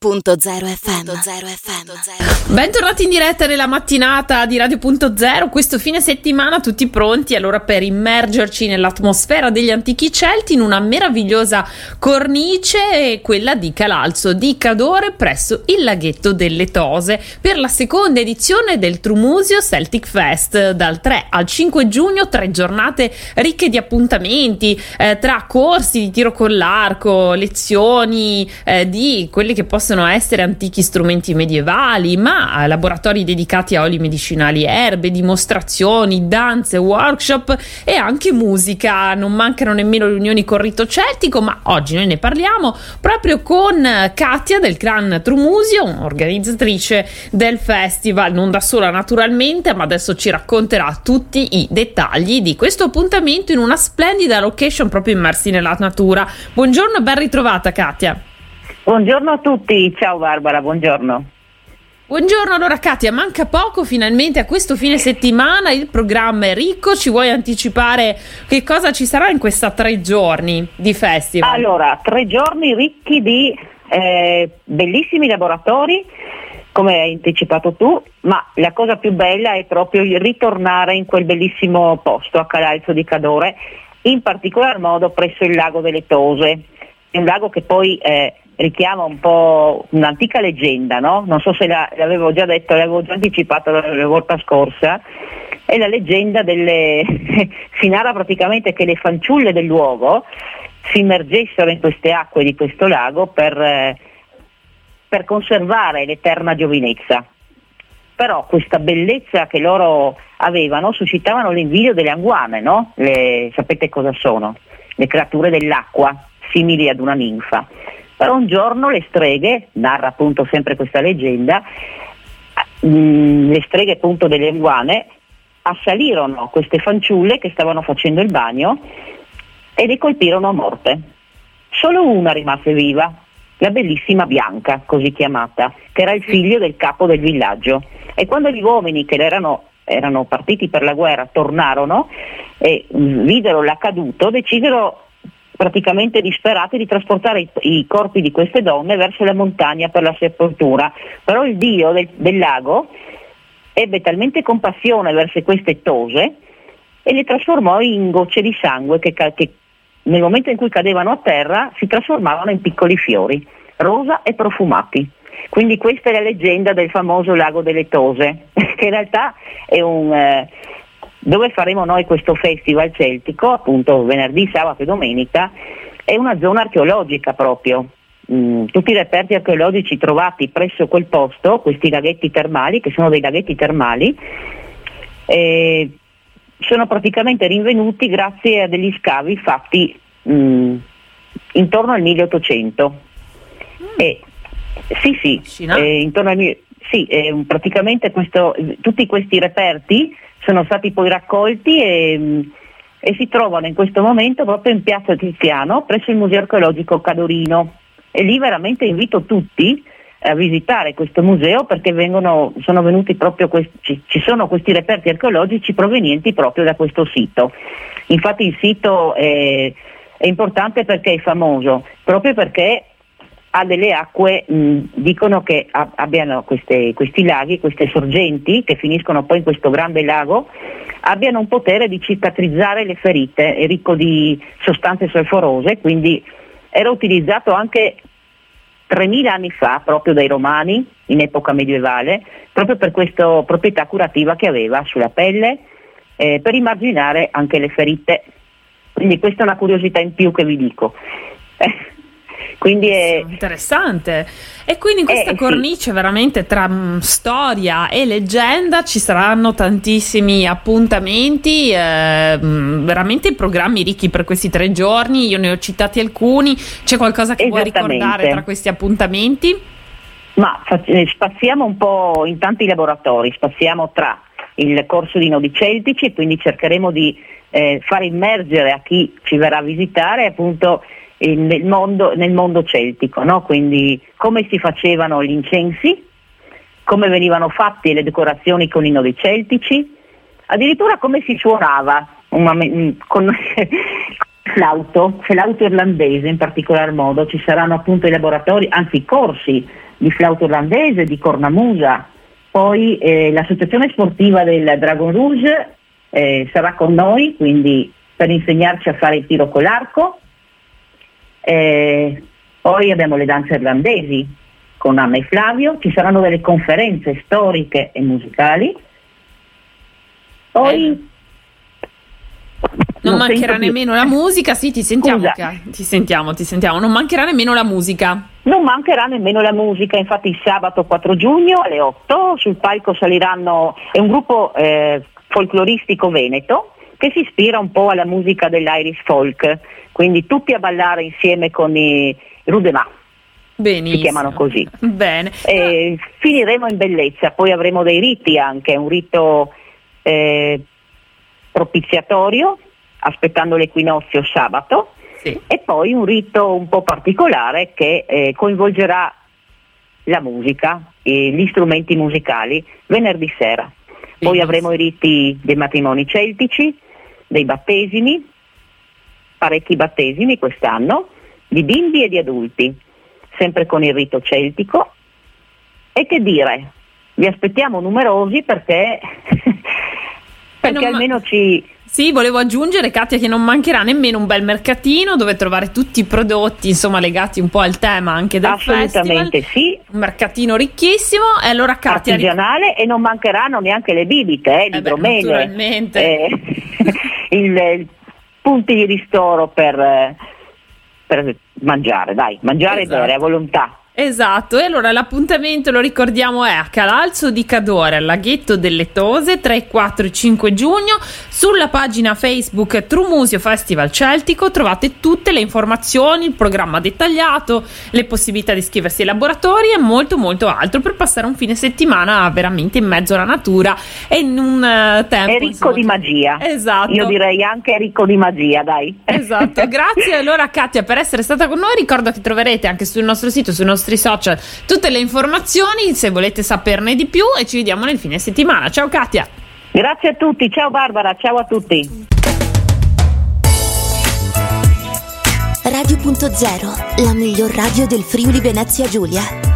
Radio.0 FM. Bentornati in diretta nella mattinata di Radio.0. Questo fine settimana tutti pronti allora per immergerci nell'atmosfera degli antichi Celti in una meravigliosa cornice, quella di Calalzo di Cadore presso il laghetto delle Tose per la seconda edizione del Trumusio Celtic Fest dal 3 al 5 giugno, tre giornate ricche di appuntamenti eh, tra corsi di tiro con l'arco, lezioni eh, di quelli che possono possono essere antichi strumenti medievali, ma laboratori dedicati a oli medicinali erbe, dimostrazioni, danze, workshop e anche musica. Non mancano nemmeno le unioni con rito celtico, ma oggi noi ne parliamo proprio con Katia del clan Trumusio, organizzatrice del festival, non da sola naturalmente, ma adesso ci racconterà tutti i dettagli di questo appuntamento in una splendida location proprio immersi nella natura. Buongiorno e ben ritrovata Katia. Buongiorno a tutti, ciao Barbara, buongiorno. Buongiorno, allora Katia, manca poco finalmente a questo fine settimana, il programma è ricco, ci vuoi anticipare che cosa ci sarà in questi tre giorni di festival? Allora, tre giorni ricchi di eh, bellissimi laboratori, come hai anticipato tu, ma la cosa più bella è proprio il ritornare in quel bellissimo posto a Calalzo di Cadore, in particolar modo presso il lago delle Tose, è un lago che poi... Eh, richiama un po' un'antica leggenda, no? non so se la, l'avevo già detto, l'avevo già anticipato la, la volta scorsa, è la leggenda delle, si narra praticamente che le fanciulle del luogo si immergessero in queste acque di questo lago per, eh, per conservare l'eterna giovinezza. Però questa bellezza che loro avevano suscitavano l'invidio delle anguane, no? le, sapete cosa sono? Le creature dell'acqua, simili ad una ninfa. Però un giorno le streghe, narra appunto sempre questa leggenda, mh, mm, le streghe appunto delle iguane assalirono queste fanciulle che stavano facendo il bagno e le colpirono a morte. Solo una rimase viva, la bellissima Bianca, così chiamata, che era il figlio del capo del villaggio. E quando gli uomini che erano, erano partiti per la guerra tornarono e mm, videro l'accaduto, decisero praticamente disperati di trasportare i, i, corpi di queste donne verso la montagna per la sepoltura. Però il dio del, del lago ebbe talmente compassione verso queste tose e le trasformò in gocce di sangue che, che nel momento in cui cadevano a terra si trasformavano in piccoli fiori, rosa e profumati. Quindi questa è la leggenda del famoso lago delle Tose, che in realtà è un, eh, dove faremo noi questo festival celtico, appunto venerdì, sabato e domenica, è una zona archeologica proprio. Mm, tutti i reperti archeologici trovati presso quel posto, questi laghetti termali, che sono dei laghetti termali, eh, sono praticamente rinvenuti grazie a degli scavi fatti mm, intorno al 1800. Mm. E, sì, sì, eh, intorno al, sì eh, praticamente questo, tutti questi reperti sono stati poi raccolti e, e, si trovano in questo momento proprio in piazza Tiziano presso il Museo Archeologico Cadorino e lì veramente invito tutti a visitare questo museo perché vengono, sono venuti proprio questi, ci sono questi reperti archeologici provenienti proprio da questo sito. Infatti il sito è, è importante perché è famoso, proprio perché ha delle acque, mh, dicono che a, abbiano queste, questi laghi, queste sorgenti che finiscono poi in questo grande lago, abbiano un potere di cicatrizzare le ferite, è ricco di sostanze solforose, quindi era utilizzato anche 3000 anni fa proprio dai romani in epoca medievale, proprio per questa proprietà curativa che aveva sulla pelle, eh, per immarginare anche le ferite. Quindi questa è una curiosità in più che vi dico. Eh. Quindi è interessante. E quindi in questa eh, cornice sì. veramente tra m, mm, storia e leggenda ci saranno tantissimi appuntamenti, eh, m, mm, veramente programmi ricchi per questi tre giorni. Io ne ho citati alcuni. C'è qualcosa che vuoi ricordare tra questi appuntamenti? Ma eh, spaziamo un po' in tanti laboratori, spaziamo tra il corso di nodi celtici e quindi cercheremo di eh, far immergere a chi ci verrà a visitare appunto nel mondo, nel mondo celtico, no? quindi come si facevano gli incensi, come venivano fatte le decorazioni con i novi celtici, addirittura come si suonava una, con flauto, flauto irlandese in particolar modo, ci saranno appunto i laboratori, anzi i corsi di flauto irlandese, di cornamusa, poi eh, l'associazione sportiva del Dragon Rouge eh, sarà con noi, quindi per insegnarci a fare il tiro con l'arco. Eh, poi abbiamo le danze irlandesi con Anna e Flavio, ci saranno delle conferenze storiche e musicali. Poi eh. Non, non mancherà nemmeno la musica, sì, ti sentiamo, ti sentiamo, ti sentiamo, non mancherà nemmeno la musica. Non mancherà nemmeno la musica, infatti il sabato 4 giugno alle 8 sul palco saliranno, è un gruppo eh, folcloristico veneto che si ispira un po' alla musica dell'Irish folk, quindi tutti a ballare insieme con i Rudemà. Benissimo. Si chiamano così. Bene. Eh, finiremo in bellezza, poi avremo dei riti anche, un rito eh, propiziatorio aspettando l'equinozio sabato sì. e poi un rito un po' particolare che eh, coinvolgerà la musica, e gli strumenti musicali venerdì sera. Poi avremo i riti dei matrimoni celtici, dei battesimi, parecchi battesimi quest'anno, di bimbi e di adulti, sempre con il rito celtico. E che dire, vi aspettiamo numerosi perché, perché almeno ma... ci sì, volevo aggiungere, Katia, che non mancherà nemmeno un bel mercatino dove trovare tutti i prodotti, insomma, legati un po' al tema anche del Assolutamente festival. sì. Un mercatino ricchissimo. E allora, Katia. Artigianale ric- e non mancheranno neanche le bibite, eh, l'idromele. Eh naturalmente. Eh, il, il, punti di ristoro per, per mangiare, dai, mangiare esatto. e bere a volontà. Esatto, e allora l'appuntamento lo ricordiamo è a Calalzo di Cadore, al laghetto delle Tose, 3, 4 e 5 giugno. Sulla pagina Facebook Trumusio Festival Celtico trovate tutte le informazioni, il programma dettagliato, le possibilità di iscriversi ai laboratori e molto molto altro per passare un fine settimana veramente in mezzo alla natura e in un uh, tempo... È ricco insomma, di magia. Esatto. Io direi anche ricco di magia, dai. Esatto, grazie allora Katia per essere stata con noi, ricordo che troverete anche sul nostro sito, sui nostri nostri social tutte le informazioni se volete saperne di più e ci vediamo nel fine settimana. Ciao Katia. Grazie a tutti, ciao Barbara, ciao a tutti. Radio.0, la miglior radio del Friuli Venezia Giulia.